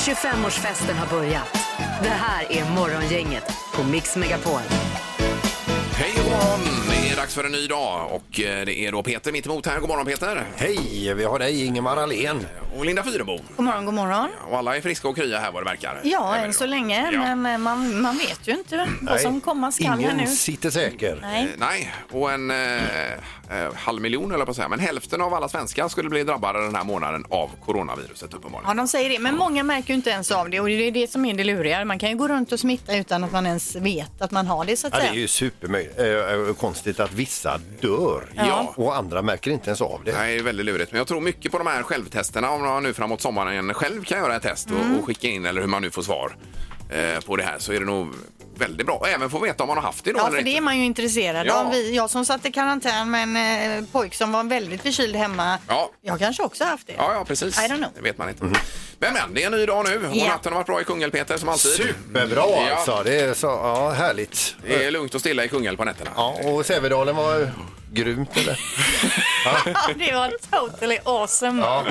25-årsfesten har börjat. Det här är Morgongänget på Mix Megapol. Hej och morgon! Det är dags för en ny dag och eh, det är då Peter mitt emot här. God morgon Peter! Hej, vi har dig Ingemar Ahlén. Och Linda Fyrebo. God morgon, god morgon. Och alla är friska och krya här vad det verkar. Ja, än så länge, Ja. men eh, man, man vet ju inte vad som komma skall här Ingen nu. sitter säker. Nej. Eh, Nej, och en eh, eh, halv miljon eller på att säga, men hälften av alla svenskar skulle bli drabbade den här månaden av coronaviruset uppenbarligen. Ja, de säger det, men många märker ju inte ens av det och det är det som är det luriga. Man kan ju gå runt och smitta utan att man ens vet att man har det så att Ja, det är säga. Ju superkonstigt att vissa dör. Ja. och andra märker inte ens av det. Det är väldigt lurigt, men jag tror mycket på de här självtesterna. Om man nu framåt sommaren själv kan göra ett test och, och skicka in eller hur man nu får svar eh, på det här så är det nog väldigt bra. Och även få veta om man har haft det då Ja, eller för det är inte. man ju intresserad Ja. av. Vi, jag som satt i karantän med en eh, pojk som var väldigt förkyld hemma. Ja. Jag kanske också haft det. Ja, ja, precis. I don't know. Det vet man inte. Men, men, det är en ny dag nu och Ja. natten har varit bra i Kungälv, Peter, som alltid. Superbra Ja. alltså. Det är så ja, härligt. Det är lugnt och stilla i Kungälv på nätterna. Ja, och Sävedalen var grymt eller? det var totally awesome. Ja.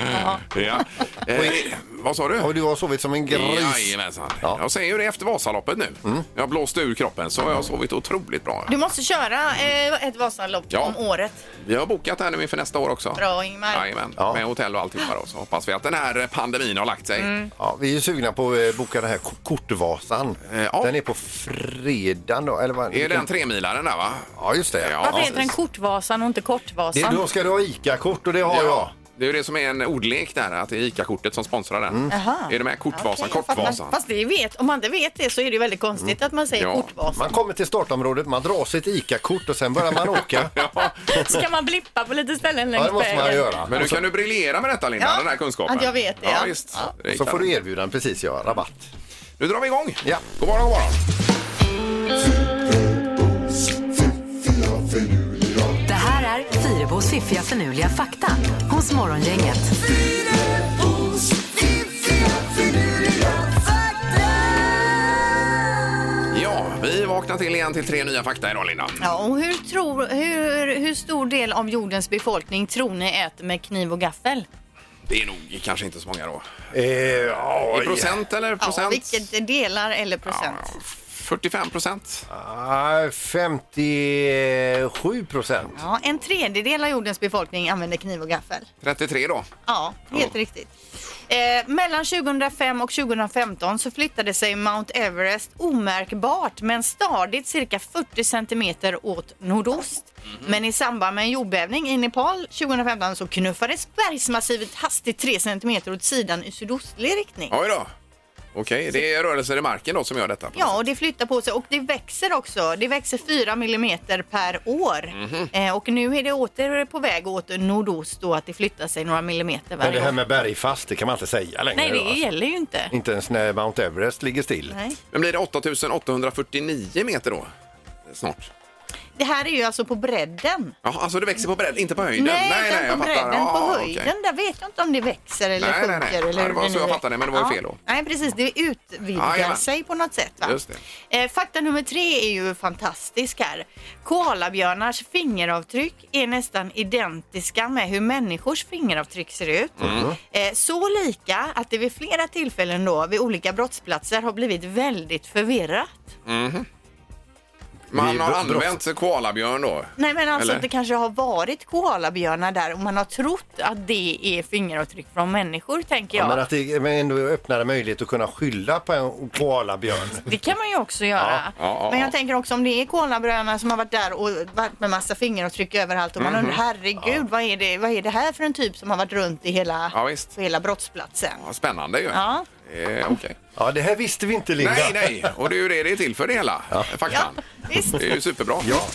Ja. Ja. Eh, vad sa du? Och du har sovit som en gris. Jajamensan. Ja. Jag säger ju det efter Vasaloppet nu. Jag blåste ur kroppen så jag har sovit otroligt bra. Du måste köra eh, ett Vasalopp Ja. om året. Vi har bokat här nu inför nästa år också. Bra, Ingmar. Jajamän, Ja. med hotell och alltihopa då. Så hoppas vi att den här pandemin har lagt sig. Mm. Ja, vi är ju sugna på att eh, boka den här Ko- Kortvasan. Eh, ja. Den är på fredag då, eller vad? Är den tremilaren där va? Ja, just det. Ja. Varför heter den Kortvasan och inte Det, Kortvasan? då ska du ha ICA-kort och det har jag. Det är ju det som är en ordlek där, att det är ICA-kortet som sponsrar den. Jaha. Är det med Kortvasan, Okej, fattar. Kortvasan? Fast det vet, om man inte vet det så är det ju väldigt konstigt att man säger Mm. Ja. Kortvasan. Man kommer till startområdet, man drar sitt ICA-kort och sen börjar man åka. Ja. Ska man blippa på lite ställen Ja, längs det måste man vägen? göra. Men du så, kan du briljera med detta Linda, Ja, den här kunskapen? att jag vet det, Ja, ja. visst. Ja. Det är så får du erbjudan precis, ja, rabatt. Nu drar vi igång. Ja. God morgon, god morgon. Är Fyrebos fiffiga förnuliga fakta hos Morgongänget. Ja, vi vaknar till igen till tre nya fakta idag Linda. Ja, och hur, tror, hur, hur stor del av jordens befolkning tror ni äter med kniv och gaffel? Det är nog kanske inte så många då. Eh, ja, I procent eller Ja, procent? vilket delar eller procent? Ja, 45 procent. ja, 57 procent. Ja, en tredjedel av jordens befolkning använder kniv och gaffel. 33 då. Ja, helt Ja. riktigt. Eh, mellan 2005 och 2015 så flyttade sig Mount Everest omärkbart men stadigt cirka 40 centimeter åt nordost. Men i samband med en jordbävning i Nepal 2015 så knuffades bergsmassivet hastigt 3 centimeter åt sidan i sydostlig riktning. Oj då. Okej, det är rörelser i marken då som gör detta? Ja, och det flyttar på sig och det växer också. Det växer 4 millimeter per år. Mhm. eh, och nu är det åter på väg åt nordost då att det flyttar sig några millimeter Men varje det här år. med bergfast, det kan man inte säga längre. Nej, det alltså. gäller ju inte. Inte ens när Mount Everest ligger still. Nej. Men blir det 8849 meter då? Snart. Det här är ju alltså på bredden. Ja, alltså det växer på bredd, inte på höjden? Nej, utan på bredden. Ja, på okej. höjden, där vet jag inte om det växer eller Nej, nej, sjunker. nej. Eller Ja, det hur var så nu jag är. fattade det, men det var ju fel då. Nej, precis. Det utvidgar Jajamän. sig på något sätt. Va? Just. Eh, fakta nummer tre är ju fantastisk här. Koalabjörnars fingeravtryck är nästan identiska med hur människors fingeravtryck ser ut. Mm. Eh, så lika att det vid flera tillfällen då vid olika brottsplatser har blivit väldigt förvirrat. Man har använt koalabjörn då? Nej men alltså Eller? att det kanske har varit koalabjörnar där och man har trott att det är fingeravtryck från människor tänker jag. Ja, men att det men ändå öppnar en möjlighet att kunna skylla på en koalabjörn. Det kan man ju också göra. Ja, ja, ja. Men jag tänker också om det är koalabröderna som har varit där och varit med massa fingeravtryck överallt och man Mhm. undrar herregud vad, är det, vad är det här för en typ som har varit runt i hela, Ja, visst. på hela brottsplatsen? Ja, spännande ju. Ja. Eh, Okej. Ja, det här visste vi inte Linda. Nej, nej. Och det är ju det det är till för det hela. Faktan. Ja, visst. Det är ju superbra. Ja.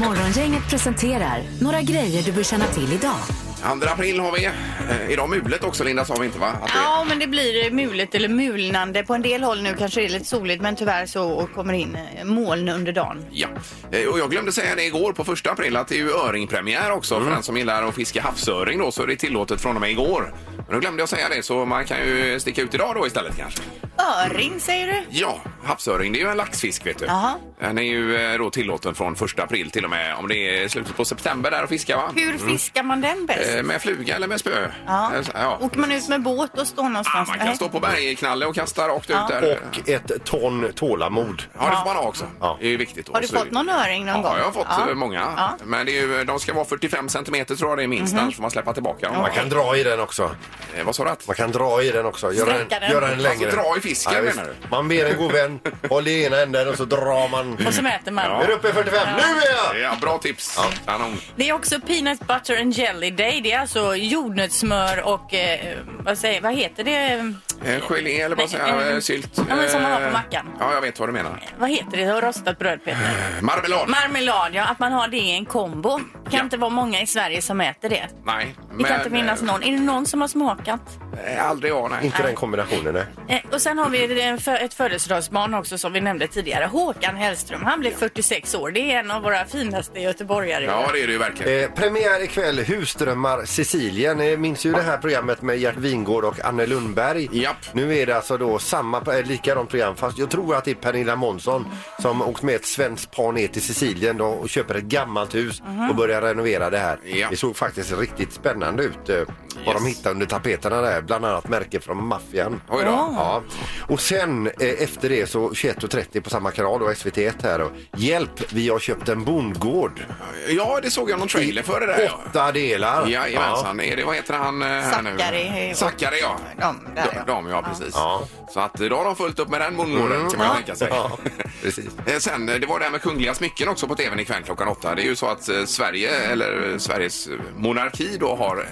Morgongänget presenterar några grejer du bör känna till idag. 2 april har vi. Eh, idag mulet också, Linda, sa vi inte va? Att det... Ja, men det blir mulet eller mulnande. På en del håll nu kanske det är lite soligt, men tyvärr så kommer det in eh, moln under dagen. Ja, Eh, och jag glömde säga det igår på första april att det är ju öringpremiär också Mm. för den som gillar att fiska havsöring då så är det tillåtet från och med igår. Men då glömde jag säga det så man kan ju sticka ut idag då istället kanske. Öring säger du? Ja, havsöring det är ju en laxfisk vet du. Jaha. Den är ju eh, då tillåten från 1 april till och med om det är slutet på september där att fiska va? Hur fiskar man den bäst? Eh, Med fluga eller med spö? Ja. Eh, så- ja. Åker man ut med båt och står Ja, någonstans? man kan Nej. stå på bergknalle och kasta rakt ut där. Och ett ton tålamod. Ja, det får man ha också. Ja. Det är ju viktigt. då. Har du Så- fått någon öring någon ja, gång? jag har fått Ja. eh, många. Ja. Mhm. Men det är ju, de ska vara 45 centimeter tror jag det är minst, annars får man släppa tillbaka dem. Man kan dra i den också. Eh, vad sa du? Man kan dra i den också. Göra Sträcka den, den. göra den längre. Alltså dra i fisken, Ja, visst. menar Man ber en god vän, håll i ena änden och så drar man. Och så mäter man. Ja. Är du uppe i 45? Nu är jag! Ja, bra tips. Kanon. Det är också peanut butter and jelly day. Det är alltså jordnötssmör och eh, vad, säger, vad heter det? Eh, Gelé eller vad säger jag? eh, Sylt? ja, men som man har på Eh, mackan. Ja, jag vet vad du menar. Vad heter det? Rostat bröd Peter. Marmelad? Marmelad, ja. Att man har det i en kombo. kan Ja. inte vara många i Sverige som äter det. Nej. Det kan inte finnas någon. Är det någon som har smakat? Eh, aldrig jag, nej. Inte den kombinationen, nej. Eh, och sen har vi en fö- ett födelsedagsbarn också som vi nämnde tidigare. Håkan Hellström. Han blev 46 år. Det är en av våra finaste göteborgare. Ja, det är det ju verkligen. Eh, premiär ikväll, Husdrömmar Sicilien. Eh, minns ju det här programmet med Gert Wingård och Anne Lundberg. Japp. Nu är det alltså då samma, eh, likadant program fast jag tror att det är Pernilla Månsson som åkt med ett svenskt par ner till Sicilien då och köper ett gammalt hus och börjar renovera det här. Ja. Det såg faktiskt riktigt spännande ut eh, vad de hittade under tapeterna där. Bland annat märken från maffian. Oj då. Ja. Och sen eh, efter det så 21.30 på samma kanal och SVT1 här och Hjälp, vi har köpt en bondgård. Ja, det såg jag någon trailer för det där. Ja. Åtta delar. Jajamensan. Är det, vad heter han eh, här nu? Zackari. Zackari, ja. De, där, ja. De, de, ja, precis. Ja. Så att då har de fullt upp med den bondgården kan man ju tänka sig. Ja, precis. Eh, Sen, eh, det var det här med kungliga smycken också på tvn ikväll klockan åtta. Det är ju så att eh, Sverige, eller eh, Sveriges eh, monarki då har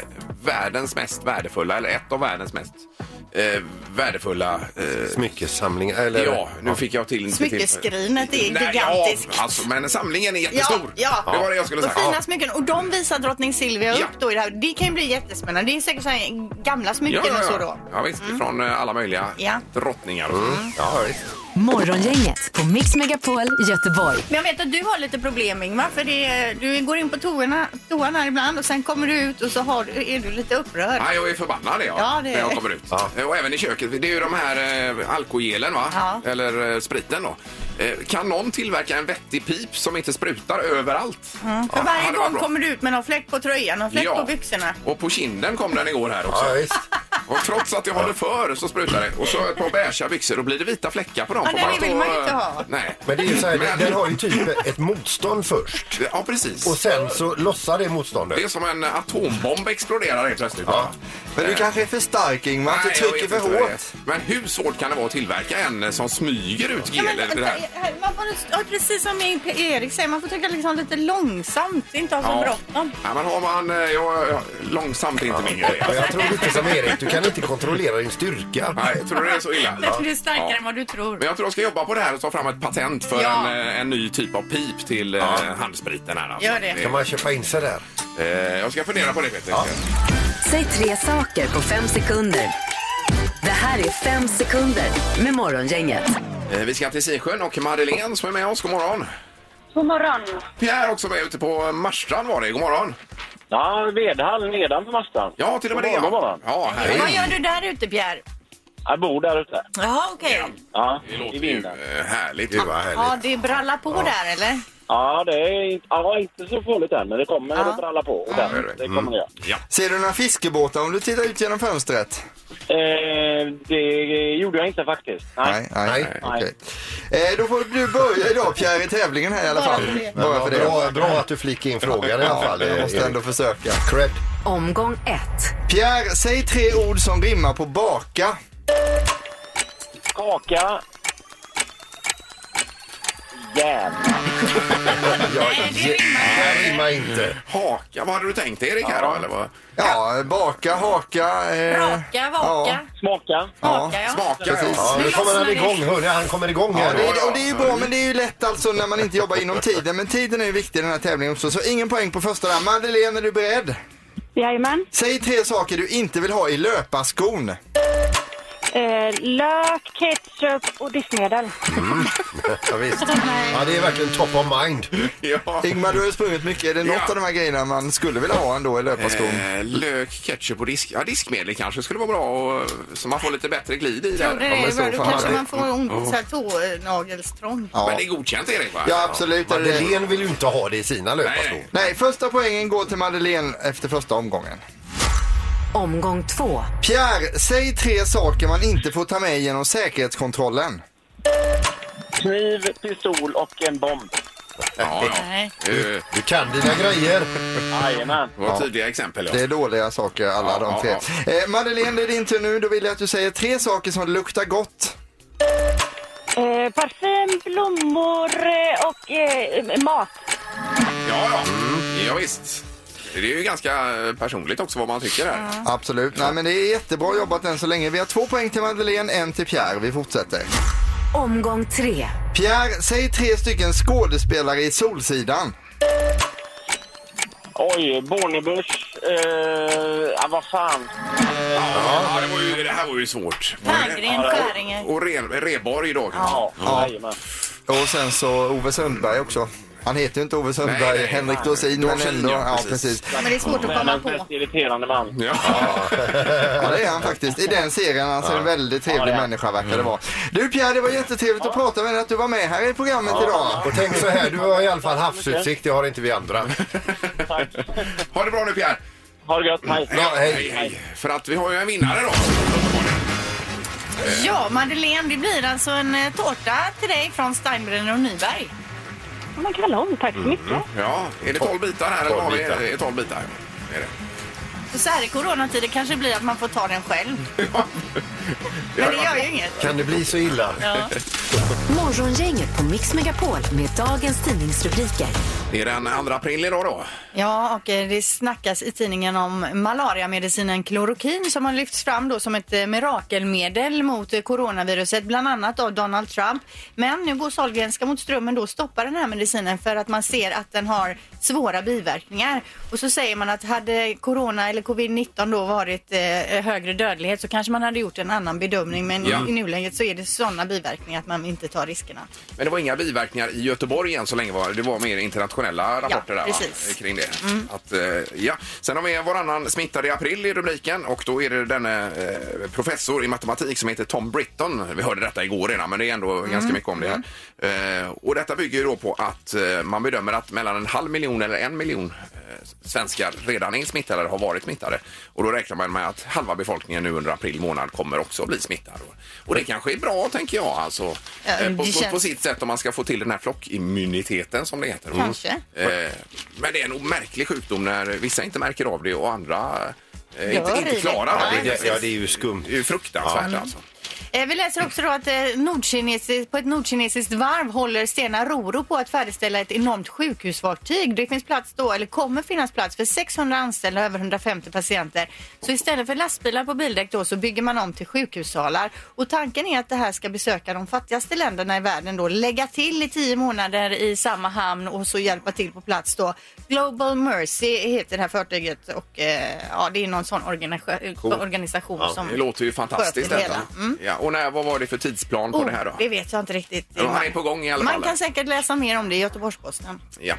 världens mest värdefulla, eller ett av världens mest eh, värdefulla... Eh, Smyckessamlingar. Eller, ja, nu fick jag till... inte till- Smyckeskrinet är Nej, gigantiskt. Ja, alltså, men samlingen är jättestor. Ja, ja. Det var det jag skulle Och säga. fina smycken. Och de visar drottning Silvia Ja. upp då i det här. Det kan ju bli jättespännande. Det är säkert så här gamla smycken och så då. Ja, visst, från eh, alla möjliga Ja. drottningar. och så. Ja, visst. Morgongänget på Mix Megapol Göteborg. Men jag vet att du har lite problem Ingmar, för det är, du går in på toan, toan här ibland och sen kommer du ut och så har, du- är du lite upprörd. Ja, jag är förbannad ja, Ja, det är när jag kommer ut. Ja. Och även i köket. Det är ju de här eh, alkogelen va? Ja. Eller eh, spriten då. Eh, kan någon tillverka en vettig pip som inte sprutar överallt? För Ja, varje gång kommer du ut med någon fläck på tröjan och fläck Ja. på byxorna. Och på kinden kom den igår här också. Ja, visst. Och trots att jag håller för så sprutar det. Och så ett par beiga byxor, då blir det vita fläckar på dem. Ja, Får det vill man inte eh, ha. Nej. Men det är ju så här, Men- den har ju typ ett motstånd först. Ja, precis. Och sen så lossar det motståndet. Det är som en atombomb exploderar helt plötsligt. Ja. Men du kanske är för stark Ingmar, att du jag trycker vet för inte vad det hårt. är. Men hur svårt kan det vara att tillverka en som smyger ut Ja, men, gel? det där? Man får, ja, precis som Erik säger, man får trycka liksom lite långsamt, inte ha så bråttom. Ja, men har man... eh, Ja, ja, långsamt är inte min grej. Och jag tror lite som Erik, du kan inte kontrollera din styrka. Nej, tror du det är så illa? Du är starkare Ja. än vad du tror. Men jag tror jag ska jobba på det här och ta fram ett patent för Ja. en, eh, en ny typ av pip till eh, handspriten här. Alltså. Gör det. Kan man köpa in sig där? Eh, jag ska fundera på det Peter. Säg tre saker på fem sekunder. Det här är fem sekunder med Morgongänget. Eh, vi ska till Sisjön och Madeleine som är med oss. God morgon. God morgon. Pierre också med ute på Marstrand var det. God morgon. Ja, vedhall nedanför Marstrand. Ja, till och med det. God morgon, god morgon. Ja, Vad gör du där ute Pierre? Jag bor där ute. Jaha, okej. Ja, Det i låter ju vinden. eh, härligt. Vad härligt. Ja, det brallar på där eller? Ja, det är inte, ja, inte så farligt än, men det kommer Ja. att bralla på. Ja, det är det. det kommer det göra. Ja. Ser du några fiskebåtar om du tittar ut genom fönstret? Eh, det gjorde jag inte faktiskt. Nej. nej. Nej. Okej. Eh, då får du börja idag Pierre i tävlingen här i alla fall. Bara för det. bra, bra att du flikar in frågan i alla fall. Jag måste Erik. ändå försöka. Cred. Omgång ett. Pierre, säg tre ord som rimmar på baka. Kaka. Jävlar. Nej, det rimmar inte. Haka, vad hade du tänkt Erik här då? Eller vad? Ja, baka, haka. Eh, Raka, vaka, Smaka. smaka ja. Smaka, Precis. ja. Ja, nu kommer han igång. Hörni, han kommer igång Ja, här. det är, och det är ju bra, men det är ju lätt alltså när man inte jobbar inom tiden. Men tiden är ju viktig i den här tävlingen också, så ingen poäng på första där. Madeleine, är du beredd? Jajamän. Säg tre saker du inte vill ha i löparskon. Eh, Eh, lök, ketchup och diskmedel. Ja, visst. ja, det är verkligen top of mind. Ja. Ingmar, du har ju sprungit mycket. Är det något Ja. av de här grejerna man skulle vilja ha ändå i löparskon? Eh, lök, ketchup och disk. Ja, diskmedel kanske skulle vara bra och, så man får lite bättre glid i Tror du det. men är så? Då fan, kanske man får ont, så här tånagelstrång. Ja. Men det är godkänt Erik va? Ja, absolut. är det- Madeleine vill ju inte ha det i sina löparskor. Nej, Nej, första poängen går till Madeleine efter första omgången. Omgång två. Pierre, säg tre saker man inte får ta med genom säkerhetskontrollen. Kniv, pistol och en bomb. Ja, ja. Nej. Eh, Du kan dina grejer. Jajamän. Det var tydliga exempel. Det Ja. är dåliga saker alla Ja, de ja, tre. Eh, Madeleine, det är din tur nu. Då vill jag att du säger tre saker som luktar gott. Eh, parfym, blommor eh, och eh, mat. Ja, ja. ja, visst. Det är ju ganska personligt också vad man tycker här. Absolut. Nej, men det är jättebra jobbat än så länge. Vi har två poäng till Madeleine, en till Pierre. Vi fortsätter. Omgång tre. Pierre, säg tre stycken skådespelare i Solsidan. Oj, Bornebusch. Eh, ja, vad fan. Ja, det, var ju, det här var ju svårt. Berggren, Skäringer. Och Re, Reborg då kanske. Ja, jajamän. Och sen så Ove Sundberg också. Han heter ju inte Ove Sundberg, Nej, nej, Henrik. Dorsin, men Dorsin, ändå. ja, Ja, precis. Men det är svårt att komma Världens på. mest irriterande man. Ja. Ja, det är han faktiskt. I den serien. Han är en väldigt trevlig Ja, människa verkar det vara. Du Pierre, det var jättetrevligt att prata med dig att du var med här i programmet idag. Och tänk så här, du har i alla fall havsutsikt, det har inte vi andra. Tack. Ha det bra nu Pierre. Ha det gött. Hej. Ja, hej. hej, hej. För att vi har ju en vinnare då. Ja, Madeleine, det blir alltså en eh, tårta till dig från Steinbrenner och Nyberg. Ja, Men kanon, tack så mycket. Ja, är det 12 bitar här eller har vi? bitar. Är det 12 bitar? Är det? Så, här i coronatider kanske det blir att man får ta den själv. Men det gör ju inget. Kan det bli så illa? Morgongänget på Mix Megapol med dagens tidningsrubriker. Det är den 2 april idag då. Ja, och eh, det snackas i tidningen om malariamedicinen klorokin som har lyfts fram då som ett eh, mirakelmedel mot eh, coronaviruset, bland annat av Donald Trump. Men nu går Sahlgrenska mot strömmen då och stoppar den här medicinen för att man ser att den har svåra biverkningar. Och så säger man att hade corona eller covid-19 då varit eh, högre dödlighet så kanske man hade gjort en annan bedömning. Men Ja. i nuläget så är det sådana biverkningar att man inte tar riskerna. Men det var inga biverkningar i Göteborg än så länge. Var, det var mer internationella rapporter där precis. Va? kring det. Att, eh, ja. Sen har vi varannan smittad i april i rubriken och då är det denne eh, professor i matematik som heter Tom Britton. Vi hörde detta igår redan men det är ändå ganska mycket om det här. Eh, och detta bygger ju då på att eh, man bedömer att mellan en halv miljon eller en miljon eh, svenskar redan är smittade eller har varit smittade. Och då räknar man med att halva befolkningen nu under april månad kommer också att bli smittad. Och det kanske är bra tänker jag alltså. Ja, eh, på, på, känns- på sitt sätt om man ska få till den här flockimmuniteten som det heter. Kanske. Eh, men det är en märklig sjukdom när vissa inte märker av det och andra eh, Gör inte, inte det. klarar Ja, det. Ja, det är ju skumt. Det är ju fruktansvärt alltså. Eh, Vi läser också då att eh, på ett nordkinesiskt varv håller Stena Roro på att färdigställa ett enormt sjukhusfartyg. Det finns plats då, eller kommer finnas plats för 600 anställda och över 150 patienter. Så istället för lastbilar på bildäck då så bygger man om till sjukhussalar. Och tanken är att det här ska besöka de fattigaste länderna i världen då, lägga till i tio månader i samma hamn och så hjälpa till på plats då. Global Mercy heter det här fartyget och eh, ja, det är någon sån organisa- organisation som Det låter ju fantastiskt det detta. Mm. Ja, och när, vad var det för tidsplan på Oh, det här då? Det vet jag inte riktigt. Ja, han är på gång i alla Man fall. kan säkert läsa mer om det i Göteborgs-Posten. Ja.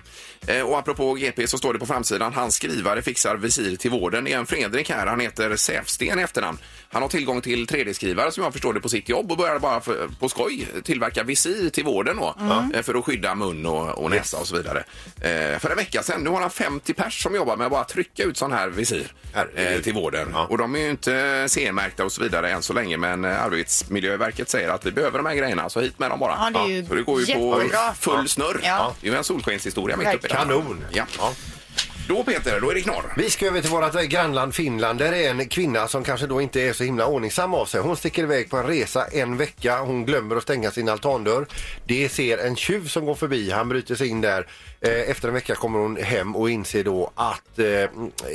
Eh, Och apropå GP så står det på framsidan, hans skrivare fixar visir till vården. Det är en Fredrik här, han heter Säfsten i efternamn. Han har tillgång till 3D-skrivare som jag förstår det på sitt jobb och börjar bara för, på skoj tillverka visir till vården då, eh, för att skydda mun och, och näsa och så vidare. Eh, för en vecka sedan, nu har han 50 pers som jobbar med att bara trycka ut sån här visir Herregud. eh, till vården. Ja. Och de är ju inte CE-märkta och så vidare än så länge men eh, Arbetsmiljöverket säger att vi behöver de här grejerna så hit med dem bara. Ja, det är ju Så det går ju på jättebra. full snurr. Ja. Det är ju en solskenshistoria mitt uppe i det här. Kanon. Ja. Ja. Då Peter, då är det knorr. Vi ska över till vårt grannland Finland. Där är en kvinna som kanske då inte är så himla ordningsam av sig. Hon sticker iväg på en resa en vecka. Hon glömmer att stänga sin altandörr. Det ser en tjuv som går förbi. Han bryter sig in där. Eh, Efter en vecka kommer hon hem och inser då att eh,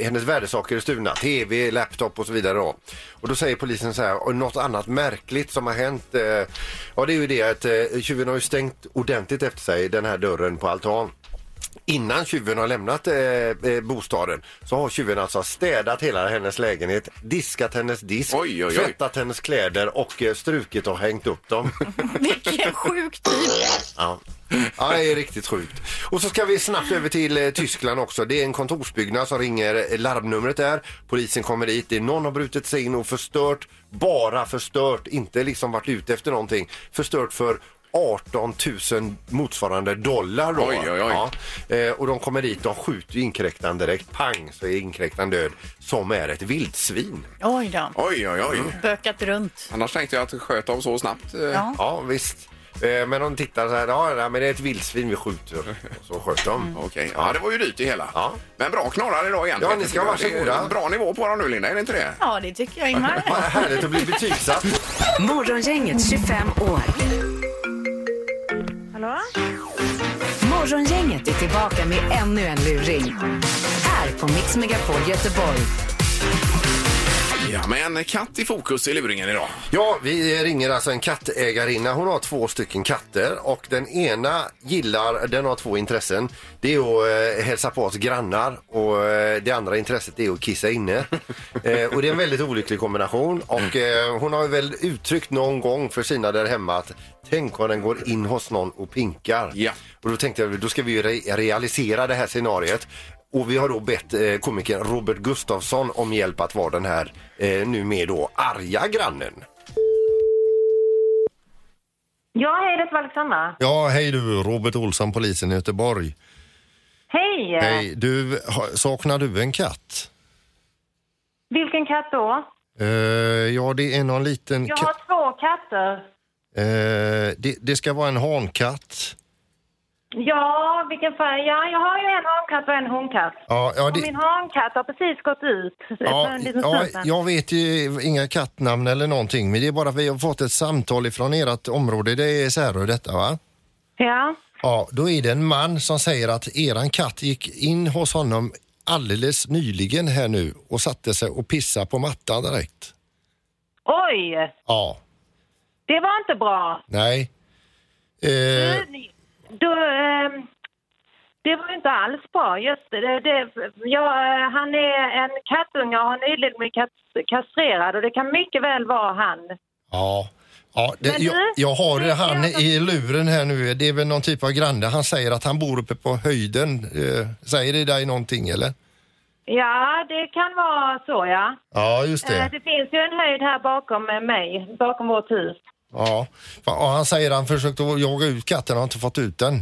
hennes värdesaker är stulna. TV, laptop och så vidare. Då. Och då säger polisen så här, "Och något annat märkligt som har hänt. Eh, ja, det är ju det att eh, tjuven har ju stängt ordentligt efter sig den här dörren på altan. Innan tjuven har lämnat eh, eh, bostaden så har tjuven alltså städat hela hennes lägenhet, diskat hennes disk, Oj, oj, oj. tvättat hennes kläder och eh, strukit och hängt upp dem. Vilken sjuk typ. Ja. ja, det är riktigt sjukt. Och så ska vi snabbt över till eh, Tyskland också. Det är en kontorsbyggnad som ringer eh, larmnumret där. Polisen kommer dit. Det är någon har brutit sig in och förstört, bara förstört, inte liksom varit ute efter någonting. Förstört för 18 000 motsvarande dollar då. Oj, oj, oj. Ja. Eh, och de kommer dit, de skjuter ju inkräktaren direkt. Pang så är inkräktaren död. Som är ett vildsvin. Oj då. Oj, oj, oj. Bökat runt. Annars tänkte jag att det sköt av så snabbt. eh, Ja. Ja visst. Eh, men de tittar så här, ja nej, men det är ett vildsvin vi skjuter. Och så sköt de. Okej, ja det var ju dyrt det hela. Ja. Men bra knorrar idag igen. Ja, ni ska vara varsågoda. Bra nivå på dem nu Linda, är det inte det? Ja, det tycker jag Ingmar. Vad härligt att bli betygsatt. Morgongänget 25 år. Morgongänget är tillbaka med ännu en luring. Här på Mix Megapol Göteborg. Ja, med en katt i fokus i luringen idag. Ja, vi ringer alltså en kattägarinna. Hon har två stycken katter och den ena gillar, den har två intressen. Det är att eh, hälsa på oss grannar och eh, det andra intresset är att kissa inne. eh, och det är en väldigt olycklig kombination och eh, hon har väl uttryckt någon gång för sina där hemma att tänk om den går in hos någon och pinkar. Ja. Och då tänkte jag, då ska vi ju re- realisera det här scenariet. Och vi har då bett eh, komikern Robert Gustafsson om hjälp att vara den här eh, nu med då arga grannen. Ja, hej, det är Alexandra. Ja, hej du, Robert Olsson, polisen i Göteborg. Hej! Hej, du, ha- saknar du en katt? Vilken katt då? Eh, ja, det är någon liten Jag katt. har två katter. Eh, det, det ska vara en hankatt. Ja, vilken färg? Ja, jag har ju en hankatt och en honkatt. Ja, ja, Och det, min hankatt har precis gått ut ja, ja, jag vet ju inga kattnamn eller någonting, men det är bara att vi har fått ett samtal ifrån ert område. Det är Särö detta, va? Ja. Ja, då är det en man som säger att eran katt gick in hos honom alldeles nyligen här nu och satte sig och pissade på mattan direkt. Oj, Ja, det var inte bra. nej. Eh, Då, ehm, det var inte alls bra. Just det, det, det ja, eh, han är en kattunge och har nyligen blivit kastrerad och det kan mycket väl vara han. Ja, ja det, jag, jag har det- han det- i luren här nu. Det är väl någon typ av granne. Han säger att han bor uppe på höjden. Eh, säger det dig någonting eller? Ja, det kan vara så ja. Ja, just Eh, det. Det finns ju en höjd här bakom eh, mig, bakom vårt hus. Ja. Fa- och han säger att han försökte jaga ut katten och har inte fått ut den.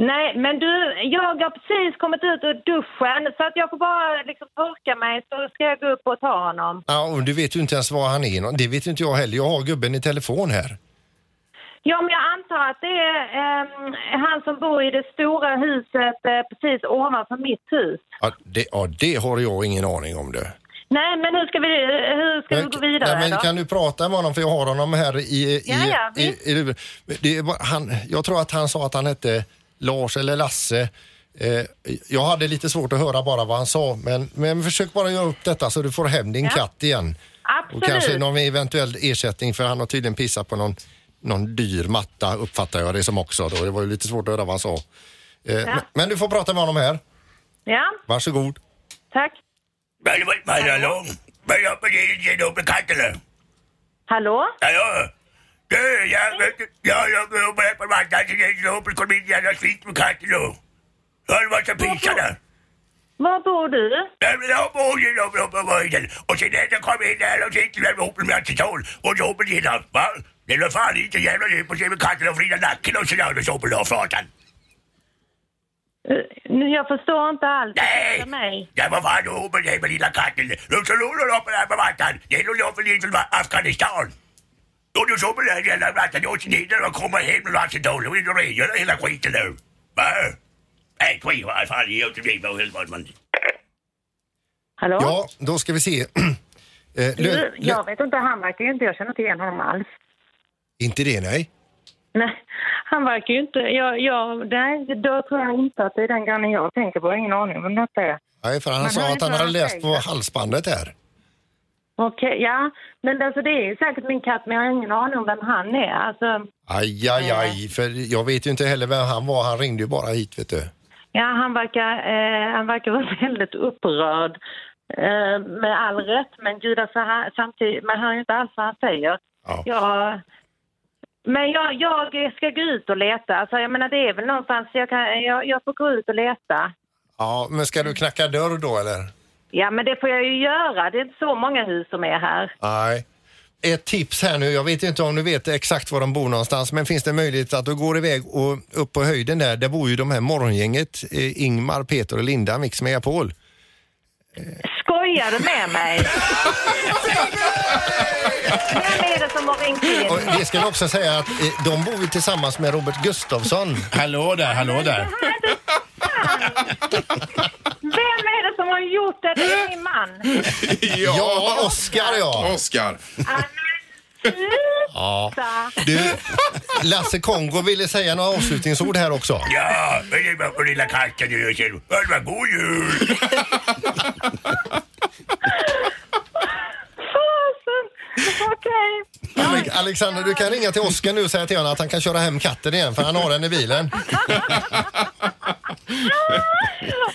Nej, men du, jag har precis kommit ut ur duschen så att jag får bara liksom torka mig så ska jag gå upp och ta honom. Ja, och du vet ju inte ens var han är. Det vet inte jag heller. Jag har gubben i telefon här. Ja, men jag antar att det är ehm, han som bor i det stora huset eh, precis ovanför mitt hus. Ja, det, ja, det har jag ingen aning om det. Nej, men hur ska vi, hur ska vi gå vidare Nej, men då? kan du prata med honom för jag har honom här i... i, Ja, ja, i, i, i det han, jag tror att han sa att han hette Lars eller Lasse. Eh, jag hade lite svårt att höra bara vad han sa men, men försök bara göra upp detta så du får hem din Ja. katt igen. Absolut. Och kanske någon eventuell ersättning för han har tydligen pissat på någon, någon dyr matta uppfattar jag det som också. Då. Det var ju lite svårt att höra vad han sa. Eh, men, men du får prata med honom här. Ja, Varsågod. tack. Men vad vad hallå? Vad gör på det? Ger du upp en katt eller? Hallå? Hallå? Du, jag, jag, jag jobbar på jag upp och kommer in jävla skit med katten då. Hör du vad som pissar där? Var bor du? Men Jag bor ju uppe på höjden och sen när jag kom in där och sitter där ihop med acetol och på dina, va? Det är väl fan inte jävla djup och se med katten och vrida nacken och sådär och så på då. Eh, nu, Jag förstår inte alls. Nej! För mig. Ja, vad fan då med dig med lilla katten? Du du upp där på mattan. Det är nog jag för lite från Afghanistan. Och du den här jävla. Du åkte ner och kommer hem med acetol och vill rengöra hela skiten nu. Va? Nej, skit vad fan. Ge inte mig vad helvete man. Hallå? Ja, då ska vi se. Eh, Du, lö- jag vet inte, han verkar ju inte, jag känner inte igen honom alls. Inte det, nej. Nej, han verkar ju inte, jag, jag, nej, då tror jag inte att det är den grannen jag tänker på. Jag har ingen aning om detta är. Nej, för han Men sa han att han hade läst på halsbandet här. Okej, ja. Men alltså det är ju säkert min katt, men jag har ingen aning om vem han är. Alltså, Aj, aj, aj. För jag vet ju inte heller vem han var. Han ringde ju bara hit, vet du. Ja, han verkar, eh, han verkar vara väldigt upprörd. Eh, med all rätt, men gud alltså, han, samtidigt, man hör ju inte alls vad han säger. Ja. Jag, men jag, jag ska gå ut och leta. Alltså, jag menar, det är väl någonstans, jag, kan, jag, jag får gå ut och leta. Ja, men ska du knacka dörr då eller? Ja, men det får jag ju göra. Det är inte så många hus som är här. Nej. Ett tips här nu, jag vet inte om du vet exakt var de bor någonstans, men finns det möjlighet att du går iväg och upp på höjden där, där bor ju de här morgongänget, eh, Ingmar, Peter och Linda, Mix Megapol. Skojar du med mig? Vem är det som har ringt in? Och det ska vi också säga att eh, de bor ju tillsammans med Robert Gustafsson. Hallå där, hallå där. Vem är det som har gjort det? Det är min man. Ja, Oskar ja. Oskar. ja. Du, Lasse Kongo ville säga några avslutningsord här också. Ja, men det var på lilla katten nu. Det var god jul! Fasen! Okej. Ale- Alexander, du kan ringa till Oskar nu och säga till honom att han kan köra hem katten igen för han har den i bilen.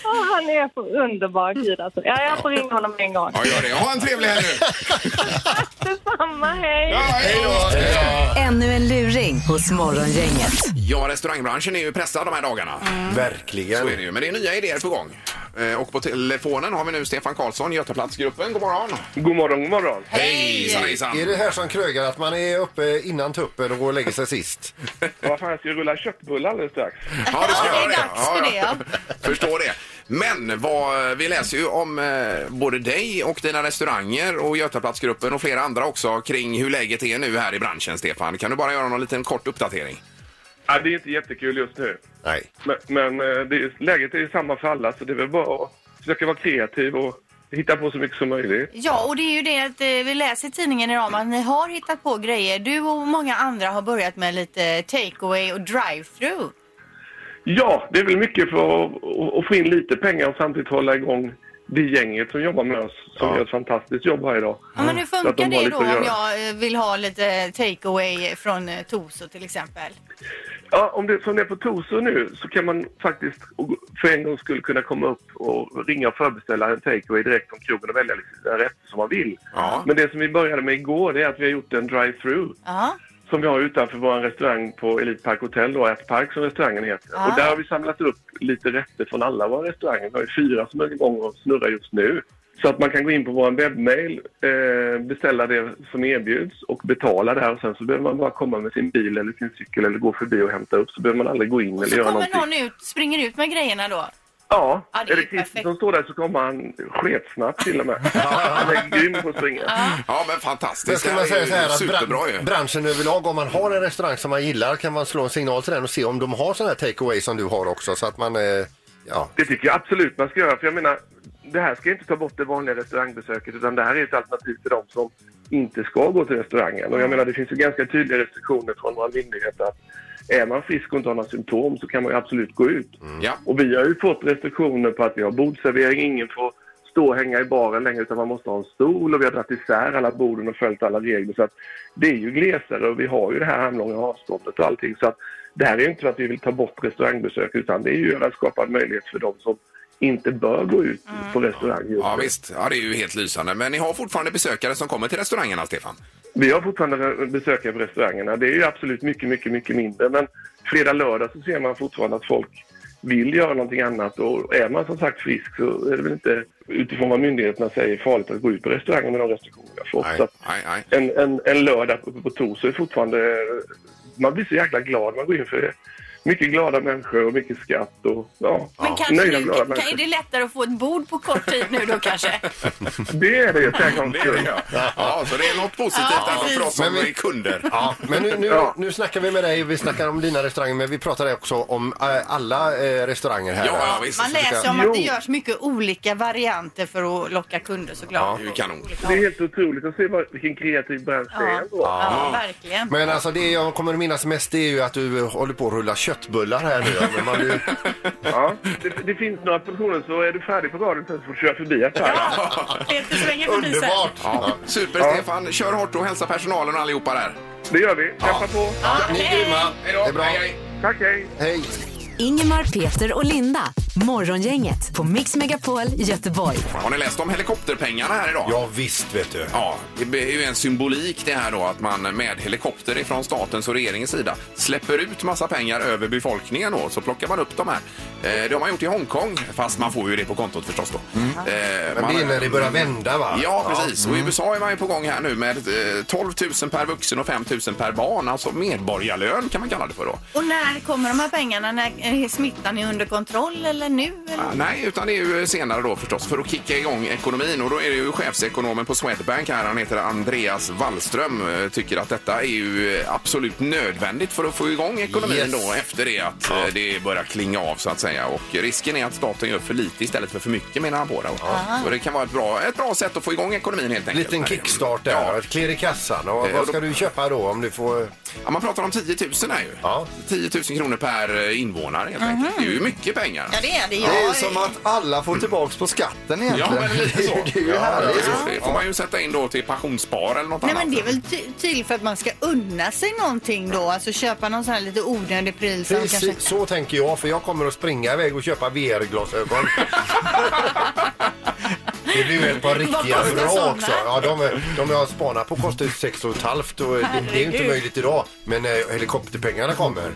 Åh, han är så underbar. Gud alltså. Ja, jag får ringa honom en gång. Ja, gör det. Ha en trevlig helg nu. Detsamma, hej! Ja, hej då. Ännu en luring hos Morgongänget. Ja, restaurangbranschen är ju pressad de här dagarna. Verkligen. Så är det ju. Men det är nya idéer på gång. Eh, Och på telefonen har vi nu Stefan Karlsson, Götaplatsgruppen. God morgon! God morgon, god morgon. Hejsan, hejsan! Är det här som krögar att man är uppe innan tuppen och går och lägger sig sist? Vad fan, jag ska ju rulla köttbullar alldeles strax. Ja, det ska Ja, det är dags för det, ja. Förstår det. Men vad, vi läser ju om eh, både dig och dina restauranger och Götaplatsgruppen och flera andra också kring hur läget är nu här i branschen, Stefan. Kan du bara göra någon liten kort uppdatering? Ja, det är inte jättekul just nu. Nej. Men, men eh, det är, läget är ju samma för alla, så det är väl bara att försöka vara kreativ och hitta på så mycket som möjligt. Ja, och det är ju det att eh, vi läser i tidningen idag om att ni har hittat på grejer. Du och många andra har börjat med lite takeaway och drive-through. Ja, det är väl mycket för att, att- få in lite pengar och samtidigt hålla igång det gänget som jobbar med oss, som gör ett fantastiskt jobb här idag. Ja, men hur funkar de det då att om jag eh, vill ha lite takeaway från eh, Toso till exempel? Ja, om det, som det är på Torsö nu så kan man faktiskt för en gång skulle kunna komma upp och ringa och förbeställa en takeaway direkt från krogen och välja liksom den rätt som man vill. Ja. Men det som vi började med igår det är att vi har gjort en drive-through Ja. som vi har utanför vår restaurang på Elite Park Hotel, då, Ät Park som restaurangen heter. Ah. Och där har vi samlat upp lite rätter från alla våra restauranger. Vi har ju fyra som är igång och snurrar just nu. Så att man kan gå in på vår webbmail, eh, beställa det som erbjuds och betala där och sen så behöver man bara komma med sin bil eller sin cykel eller gå förbi och hämta upp så behöver man aldrig gå in Och eller så göra kommer någonting. någon ut, springer ut med grejerna då? Ja, Ja, det är är det Christer som står där så kommer han sketsnabbt till och med. Han är grym på att springa. Ja, men Men fantastiskt. ska Det man här är säga så här att Superbra ju. branschen överlag, om man har en restaurang som man gillar kan man slå en signal till den och se om de har sån här takeaway som du har också så att man, eh, ja. Det tycker jag absolut man ska göra. För jag menar, det här ska inte ta bort det vanliga restaurangbesöket utan det här är ett alternativ till de som inte ska gå till restaurangen. Och jag menar, det finns ju ganska tydliga restriktioner från våra myndigheter att är man frisk och inte har några symptom så kan man ju absolut gå ut. Ja. Och vi har ju fått restriktioner på att vi har bordservering, ingen får stå och hänga i baren längre utan man måste ha en stol och vi har dragit isär alla borden och följt alla regler. Så att det är ju glesare och vi har ju det här hamnlånga avståndet och allting. Så att det här är ju inte för att vi vill ta bort restaurangbesök utan det är ju att skapa en möjlighet för de som inte bör gå ut på restaurang just Ja, nu. visst. Ja, det är ju helt lysande. Men ni har fortfarande besökare som kommer till restaurangerna, Stefan? Vi har fortfarande besökare på restaurangerna. Det är ju absolut mycket, mycket, mycket mindre. Men fredag, lördag så ser man fortfarande att folk vill göra någonting annat. Och är man som sagt frisk så är det väl inte utifrån vad myndigheterna säger farligt att gå ut på restaurangen med de restriktioner vi har fått. Nej. Så Nej, nej. en, en, en lördag uppe på Torsö är fortfarande... Man blir så jäkla glad. Man går in för det. Mycket glada människor och mycket skratt och ja, Men kanske nöjda nu, glada kan, människor. är det lättare att få ett bord på kort tid nu då kanske? Det är det för en gångs Det är det, skull. ja. ja. Så det är något positivt Ja, även för oss som Men vi- är kunder. Ja, men nu, nu, Ja. nu snackar vi med dig, vi snackar om dina restauranger, men vi pratar också om eh, alla eh, restauranger här. Ja, ja, visst. Man läser om Jo. att det görs mycket olika varianter för att locka kunder såklart. Det är ju kanon. Det är helt otroligt att se vad, vilken kreativ bransch det är. Ja, ändå. ja, verkligen. Men alltså det jag kommer att minnas mest det är ju att du håller på att rulla köttbullar här nu. ja. Men man blir... Ja, det, det finns några portioner så är du färdig på sen så får du köra förbi ett här. Peter svänger förbi sen. Underbart! Ja. Super, Stefan. Kör hårt och hälsa personalen och allihopa där. Det gör vi. Kämpa på. Ni är grymma. Hej då. Det är bra. Hej, hej. Tack, hej. Hej! Ingemar, Peter och Linda. Morgongänget på Mix Megapol Göteborg. Har ni läst om helikopterpengarna här idag? Ja visst vet du. Ja, det är ju en symbolik det här då att man med helikopter ifrån statens och regeringens sida släpper ut massa pengar över befolkningen då, så plockar man upp de här. Eh, det har man gjort i Hongkong, fast man får ju det på kontot förstås då. Eh, Men man- det är när det börjar vända va? Ja, precis. Och i USA är man ju på gång här nu med eh, 12 000 per vuxen och 5 000 per barn. Alltså medborgarlön kan man kalla det för då. Och när kommer de här pengarna? När är smittan är under kontroll eller nu? Eller? Ah, nej, utan det är ju senare då förstås för att kicka igång ekonomin. Och då är det ju chefsekonomen på Swedbank här, han heter Andreas Wallström, eh, tycker att detta är ju absolut nödvändigt för att få igång ekonomin Yes. då efter det att eh, det börjar klinga av så att säga. Och risken är att staten gör för lite istället för för mycket menar han på det. Så det kan vara ett bra, ett bra sätt att få igång ekonomin helt enkelt. Liten kickstart där, Ja. ett klirr i kassan. Och Eh, vad ska då- du köpa då om du får... Ja, man pratar om 10 000 här ju. Ja. 10 000 kronor per eh, invånare helt enkelt. Det är ju mycket pengar. Ja, det är det. Det är ju Jag, som att alla får tillbaks på skatten egentligen. Ja, men lite så. Det är ju Ja, härligt. Det får man ju sätta in då till pensionsspar eller något Nej annat. men det är väl ty- till för att man ska unna sig någonting då, alltså köpa någon sån här lite onödig pryl som Precis, kanske... så tänker jag, för jag kommer att springa iväg och köpa VR-glasögon. Det blir ju ett par riktiga kostar bra såna? också. Ja, de, de jag spanar på kostar ju sex och ett halvt och det, det är ju inte Herregud. möjligt idag. Men eh, helikopterpengarna kommer.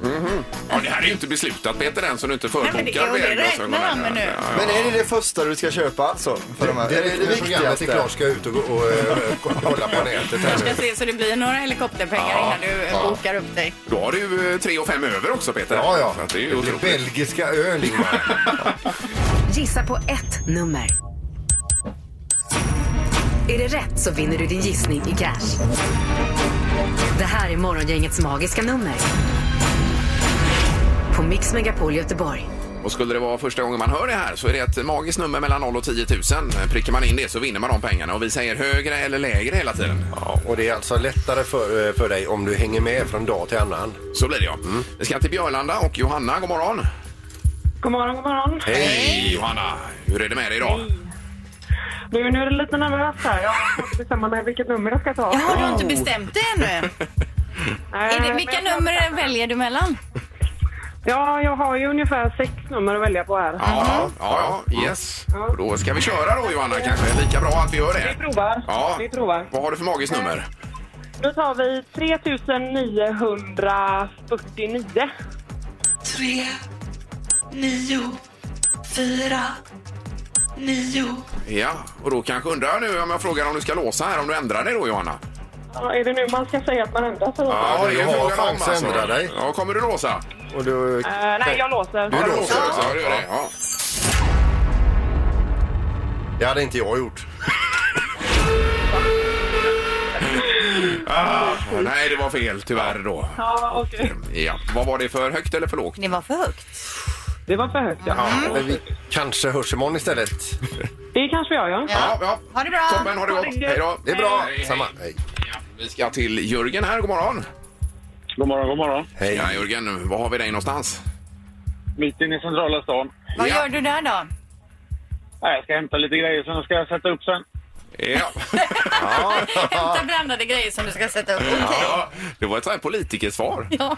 Ja, det här är ju inte beslutat Peter än så du inte Nej, men förbokar det- och det VR-glasögon räknar han med nu. Ja, ja. Men är det det första du ska köpa alltså? För de här? Det är det det det programmet är viktigaste? klart ska ut och, gå- och, eh, kolla på nätet här Jag ska nu. se så det blir några helikopterpengar Ja, innan du ja. bokar upp dig. Då har du ju tre och fem över också Peter. Ja, ja. Så att det är ju Det blir otroligt. belgiska öl, Ingmar. Gissa på ett nummer. Är det rätt så vinner du din gissning i cash. Det här är Morgongängets magiska nummer. På Mix Megapol Göteborg. Och skulle det vara första gången man hör det här så är det ett magiskt nummer mellan 0 och 10 000. Prickar man in det så vinner man de pengarna och vi säger högre eller lägre hela tiden. Ja, och det är alltså lättare för, eh, för dig om du hänger med från dag till annan. Så blir det ja. Vi ska till Björlanda och Johanna, god morgon. God morgon, god morgon. Hej Johanna! Hur är det med dig idag? Du, nu är det lite nervöst här. Jag fått bestämma mig vilket nummer jag ska ta. Jaha, du har inte bestämt det ännu? Är det, vilka nummer väljer du mellan? Ja, jag har ju ungefär sex nummer att välja på här. Ja, ja, ja, yes. Och då ska vi köra då Johanna kanske. Lika bra att vi gör Vi det. provar. Ja. Vi provar. Vad har du för magiskt nummer? Då tar vi 3949. tre, nio, fyra, nio. Ja, och då kanske undrar jag nu om jag frågar om du ska låsa här, om du ändrar dig då Johanna? Ja, är det nu man ska säga att man ändrar sig? då? Ja, det är du ju har frågan om alltså. ändra dig. Ja, kommer du låsa? Och du... Eh, nej, jag låser. Du Ja, låser. låser också. Ja, det gör det. Ja. Det hade inte jag gjort. Ah, nej, det var fel tyvärr då. Ja, okej. Ja. Vad var det för högt eller för lågt? Det var för högt. Det var för högt, ja. Men vi kanske hörs imorgon istället. Det kanske jag gör. Ja, ja. Ha det bra. Toppen, ha det gott. Hej då. Det är bra. Hej, hej. Samma. Hej. Ja, vi ska till Jörgen här. God morgon. God morgon, god morgon. Hej. Ja, Jörgen, var har vi dig någonstans? Mitt inne i centrala stan. Vad Ja. gör du där då? Jag ska hämta lite grejer som jag ska sätta upp sen. Ja. Hämta blandade grejer som du ska sätta upp. Okej. ja, det var ett sånt här politikersvar. Ja.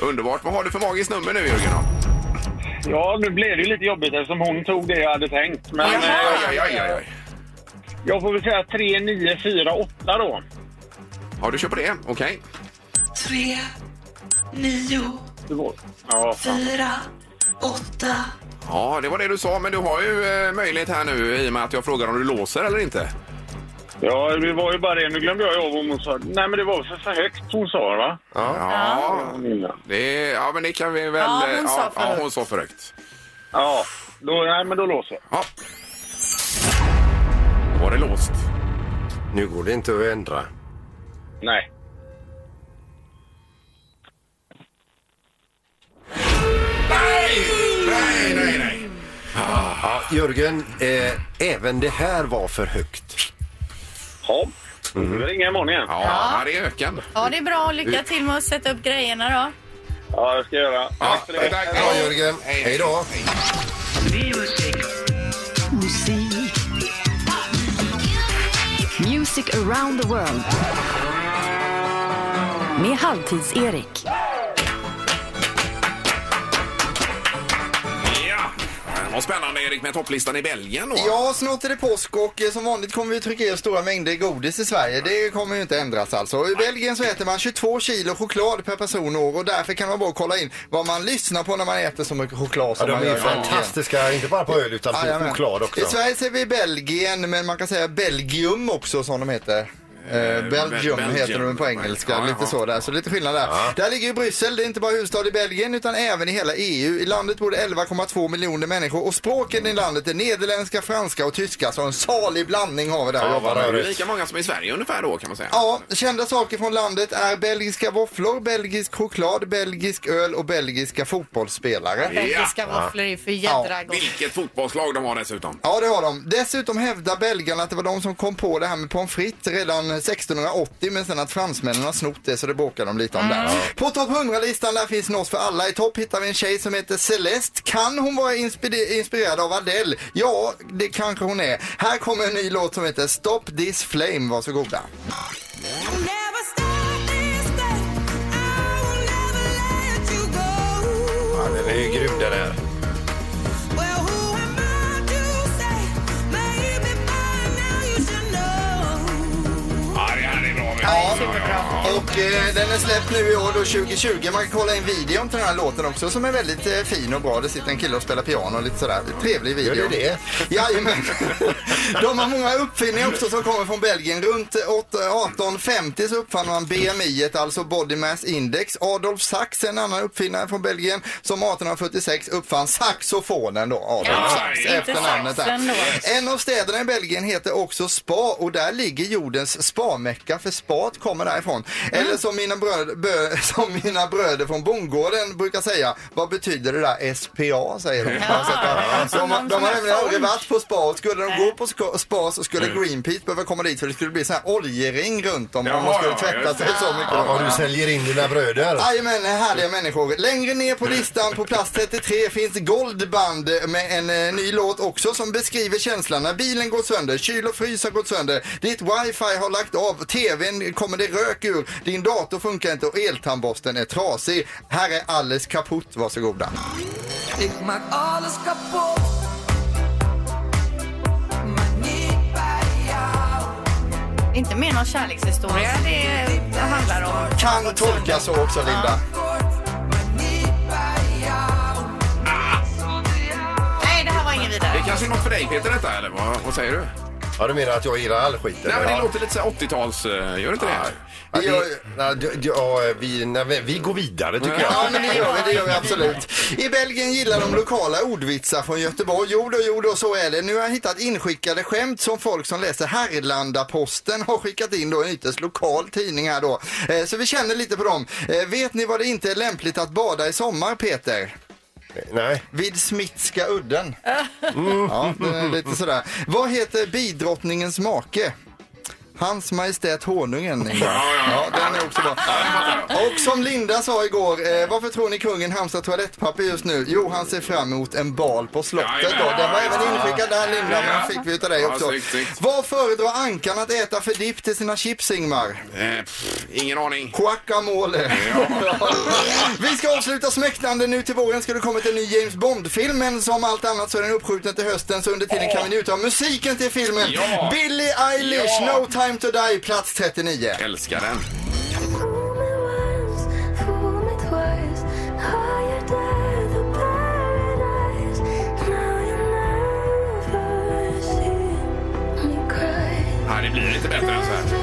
Underbart. Vad har du för magiskt nummer nu, Jörgen? Då? Ja, nu blev det ju lite jobbigt eftersom hon tog det jag hade tänkt. Men Aj, eh, aj, aj, aj, aj. jag får väl säga 3, 9, 4, 8 då. Ja, du kör på det. Okej. Tre, nio, Det var- Ja, fan. fyra, åtta. Ja, det var det du sa, men du har ju eh, möjlighet här nu i och med att jag frågar om du låser eller inte. ja, det var ju bara det. Nu glömde jag av vad hon sa. Nej, men det var för, för högt hon sa, va? Ja, Ja, det, ja men det kan vi väl... Ja, hon eh, sa för ja, högt. hon sa för högt. ja då, nej, men då låser jag. Ja. Var det låst. Nu går det inte att ändra. Nej. Nej! Nej, nej, nej. Ja, Jörgen, eh, även det här var för högt. Ja, då får vi ringa imorgon igen. Ja, här är öken. Ja, det är bra. Lycka till med att sätta upp grejerna då. Ja, det ska jag göra. Ja, Tack för det. tack. Bra Jörgen. Hej då. Music around the world. Med Halvtids-Erik. Vad spännande Erik med topplistan i Belgien då. Ja, snart är det påsk och eh, som vanligt kommer vi trycka oss stora mängder godis i Sverige. Det kommer ju inte ändras alltså. I Belgien så äter man 22 kilo choklad per person och år och därför kan man bara kolla in vad man lyssnar på när man äter så mycket choklad Ja, som de man är gör i Belgien. fantastiska, inte bara på öl utan på Jajamän. choklad också. I Sverige ser vi Belgien, men man kan säga Belgium också som de heter. Eh, Belgium Belgium. heter de på engelska, Ja, lite jaha. så där. Så lite skillnad där. Där ligger ju Bryssel, det är inte bara huvudstad i Belgien utan även i hela EU. I landet bor det 11,2 miljoner människor och språken i landet är nederländska, franska och tyska. Så en salig blandning har vi där Ja. Det är lika många som i Sverige ungefär då kan man säga. Ja, kända saker från landet är belgiska våfflor, belgisk choklad, belgisk öl och belgiska fotbollsspelare. Belgiska våfflor är för jädra gott. Vilket fotbollslag de har dessutom. Ja, det har de. Dessutom hävdar belgarna att det var de som kom på det här med pommes frites redan 1680, men sen att fransmännen har snott det så det bråkar de lite om där. På topp 100-listan där finns något för alla. I topp hittar vi en tjej som heter Celeste. Kan hon vara inspire- inspirerad av Adele? Ja, det kanske hon är. Här kommer en ny låt som heter Stop This Flame. Varsågoda. Ja, den är ju grym den här. Här är bra. Ja, och eh, den är släppt nu i år då 2020. Man kan kolla in videon till den här låten också som är väldigt eh, fin och bra. Det sitter en kille och spelar piano och lite sådär. Trevlig video. Gör det det? Jajamän. De har många uppfinningar också som kommer från Belgien. Runt 8 1850 så uppfann man BMI, alltså Body Mass Index. Adolf Sachs, en annan uppfinnare från Belgien, som 1846 uppfann saxofonen då. Adolf Ja, Sachs, inte efter namnet där. En av städerna i Belgien heter också Spa och där ligger jordens spamecka för spat kommer därifrån. Eller som mina, bröd, bö, som mina bröder från bondgården brukar säga, vad betyder det där SPA säger de. Så att, de, de, de har nämligen aldrig varit på spa. Och skulle de gå på spa så skulle Greenpeace behöva komma dit för det skulle bli sån här oljering runt om Jaha, de skulle tvätta sig så mycket. Ja, och du säljer in dina bröder. Jajamän, härliga människor. Längre ner på listan på plats 33 finns Goldband med en eh, ny låt också som beskriver känslan. När bilen går sönder, kyl och frys har gått sönder, ditt wifi har lagt av, tvn kommer det rök ur, din dator funkar inte och eltandborsten är trasig. Här är alles kaputt, varsågoda. Inte mer någon kärlekshistoria det, det handlar om. Kan tolkas så också Linda. Nej, det här var ingen vidare. Det kanske är något för dig Peter detta eller vad, vad säger du? Ja, du menar att jag gillar all skit? Nej eller? men det Ja. låter lite så här 80-tals, eh, gör det inte det? Ja, ja, ja, vi, vi- vi går vidare tycker jag. Ja, men det gör vi, det gör vi absolut. I Belgien gillar de lokala ordvitsar från Göteborg. Jo då, jo då, så är det. Nu har jag hittat inskickade skämt som folk som läser Härlanda-Posten har skickat in då, en ytterst lokal tidning här då. Eh, så vi känner lite på dem. Eh, vet ni vad det inte är lämpligt att bada i sommar, Peter? Nej. Vid Smitska udden. Ja, lite sådär. Vad heter bidrottningens make? Hans Majestät Honungen. Ingvar. Ja, den är också bra. Och som Linda sa igår, eh, varför tror ni kungen hamstrar toalettpapper just nu? Jo, han ser fram emot en bal på slottet. Då. Den var även inskickad där Linda, men fick vi utav dig Ja, också. snyggt, snyggt. Vad föredrar ankan att äta för dipp till sina chips, Ingmar? Eh, pff, ingen aning. Guacamole. Vi ska avsluta smäktande. Nu till våren ska det kommit en ny James Bond-film, men som allt annat så är den uppskjuten till hösten, så under tiden kan vi njuta av musiken till filmen. Ja. Billie Eilish, Ja. No time to die, plats 39. Älskar den. Ja, det blir lite bättre än så här.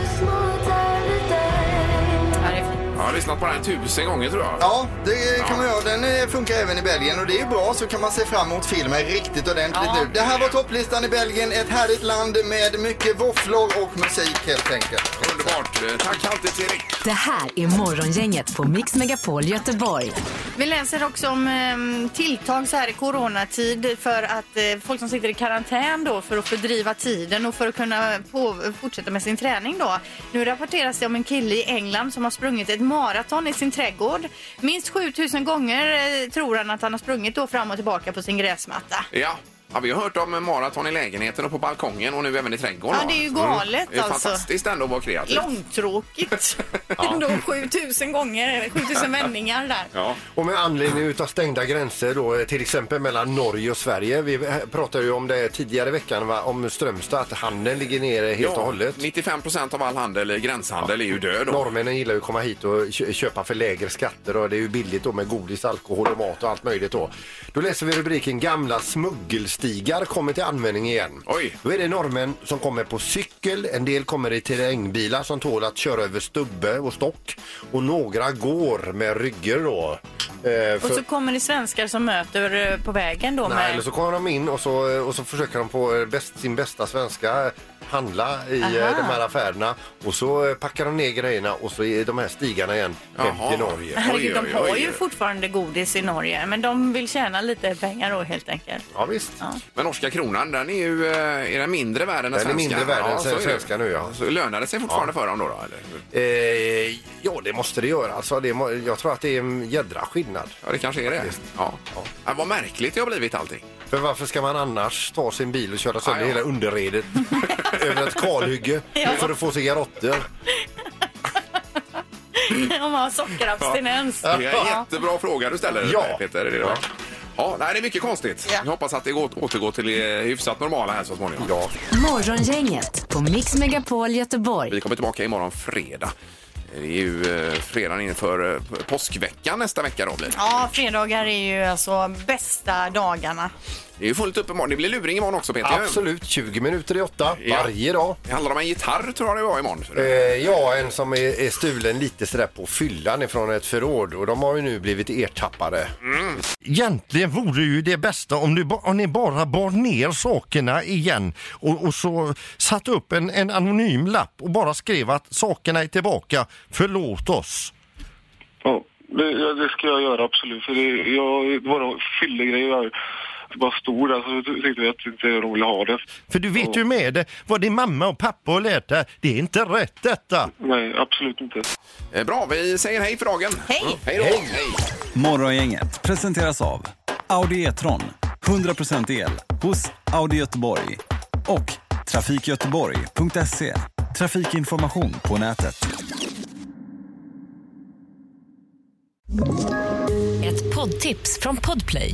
Har lyssnat på den tusen gånger tror jag. Ja, det kan man göra. Den eh, funkar även i Belgien och det är bra så kan man se fram emot filmen riktigt ordentligt Ja. nu. Det här var topplistan i Belgien, ett härligt land med mycket våfflor och musik helt enkelt. Underbart. Tack alltid Erik. Det här är Morgongänget på Mix Megapol Göteborg. Vi läser också om eh, tilltag så här i coronatid för att eh, folk som sitter i karantän då för att fördriva tiden och för att kunna på, fortsätta med sin träning då. Nu rapporteras det om en kille i England som har sprungit ett maraton i sin trädgård. Minst 7000 gånger eh, tror han att han har sprungit då fram och tillbaka på sin gräsmatta. Ja. Ja, vi har hört om maraton i lägenheten och på balkongen och nu även i trädgården. Ja, det är ju galet, Det är alltså. fantastiskt ändå att vara kreativ. Långtråkigt. Ändå 7000 gånger, eller 7000 vändningar där. Ja. Och med anledning av stängda gränser då, till exempel mellan Norge och Sverige. Vi pratade ju om det tidigare i veckan, va? om Strömstad, att handeln ligger nere helt och hållet. 95 procent av all handel, gränshandel, är ju död. Då. Norrmännen gillar ju att komma hit och kö- köpa för lägre skatter och det är ju billigt då med godis, alkohol och mat och allt möjligt då. Då läser vi rubriken Gamla smuggelstigar kommer till användning igen. Oj. Då är det norrmän som kommer på cykel, en del kommer i terrängbilar som tål att köra över stubbe och stock och några går med rygger då. Eh, Och för- så kommer det svenskar som möter eh, på vägen då Nej, med... eller så kommer de in och så, och så försöker de på eh, bäst, sin bästa svenska handla i eh, Aha. de här affärerna och så eh, packar de ner grejerna och så är de här stigarna igen hem till Norge. Herregud, de har ju fortfarande godis i Norge, men de vill tjäna lite pengar då helt enkelt. Ja visst. Men norska kronan, den är ju eh, är den mindre värd än den Den är svenska. mindre värd än så den är det. svenska nu, ja. Så lönar det sig fortfarande för dem då? då eller? Eh, ja, det måste det göra. Alltså, det, må- jag tror att det är en jädra skillnad. Ja, det kanske är det. Ja. Ja. vad märkligt det har blivit allting. För varför ska man annars ta sin bil och köra sönder hela underredet över ett kalhygge Ja. för att få cigaretter? Om man har sockerabstinens. Det är en jättebra fråga du ställer Ja. Peter. Är det ja. Ja, nej, det är mycket konstigt. Ja. Jag hoppas att det går, återgår till eh, hyfsat normala här så småningom. Ja. Morgongänget på Mix Megapol Göteborg. Vi kommer tillbaka imorgon fredag. Det är ju eh, fredagen inför eh, påskveckan nästa vecka då blir det. Ja, fredagar är ju alltså bästa dagarna. Det är ju fullt upp imorgon. Det blir luring imorgon också Peter. Absolut, 20 minuter i åtta Ja. varje dag. Det handlar om en gitarr tror jag det var imorgon. Eh, ja, en som är, är stulen lite sådär på fyllan ifrån ett förråd och de har ju nu blivit ertappade. Egentligen vore ju det bästa om, du, ba- om ni bara bar ner sakerna igen och, och så satte upp en, en anonym lapp och bara skrev att sakerna är tillbaka, förlåt oss. Ja, det, ja, det ska jag göra absolut. För det, jag, det var fyllegrej. Jag bara stod där så tyckte jag att inte de ville ha det. För du vet ju med det, vad din mamma och pappa har lärt dig, det är inte rätt detta. Nej, absolut inte. Eh, Bra, vi säger hej för dagen. Hej! Hej då! Hej. Morgongänget presenteras av Audi E-tron. 100% el hos Audi Göteborg. Och trafikgöteborg.se. Trafikinformation på nätet. Ett poddtips från Podplay.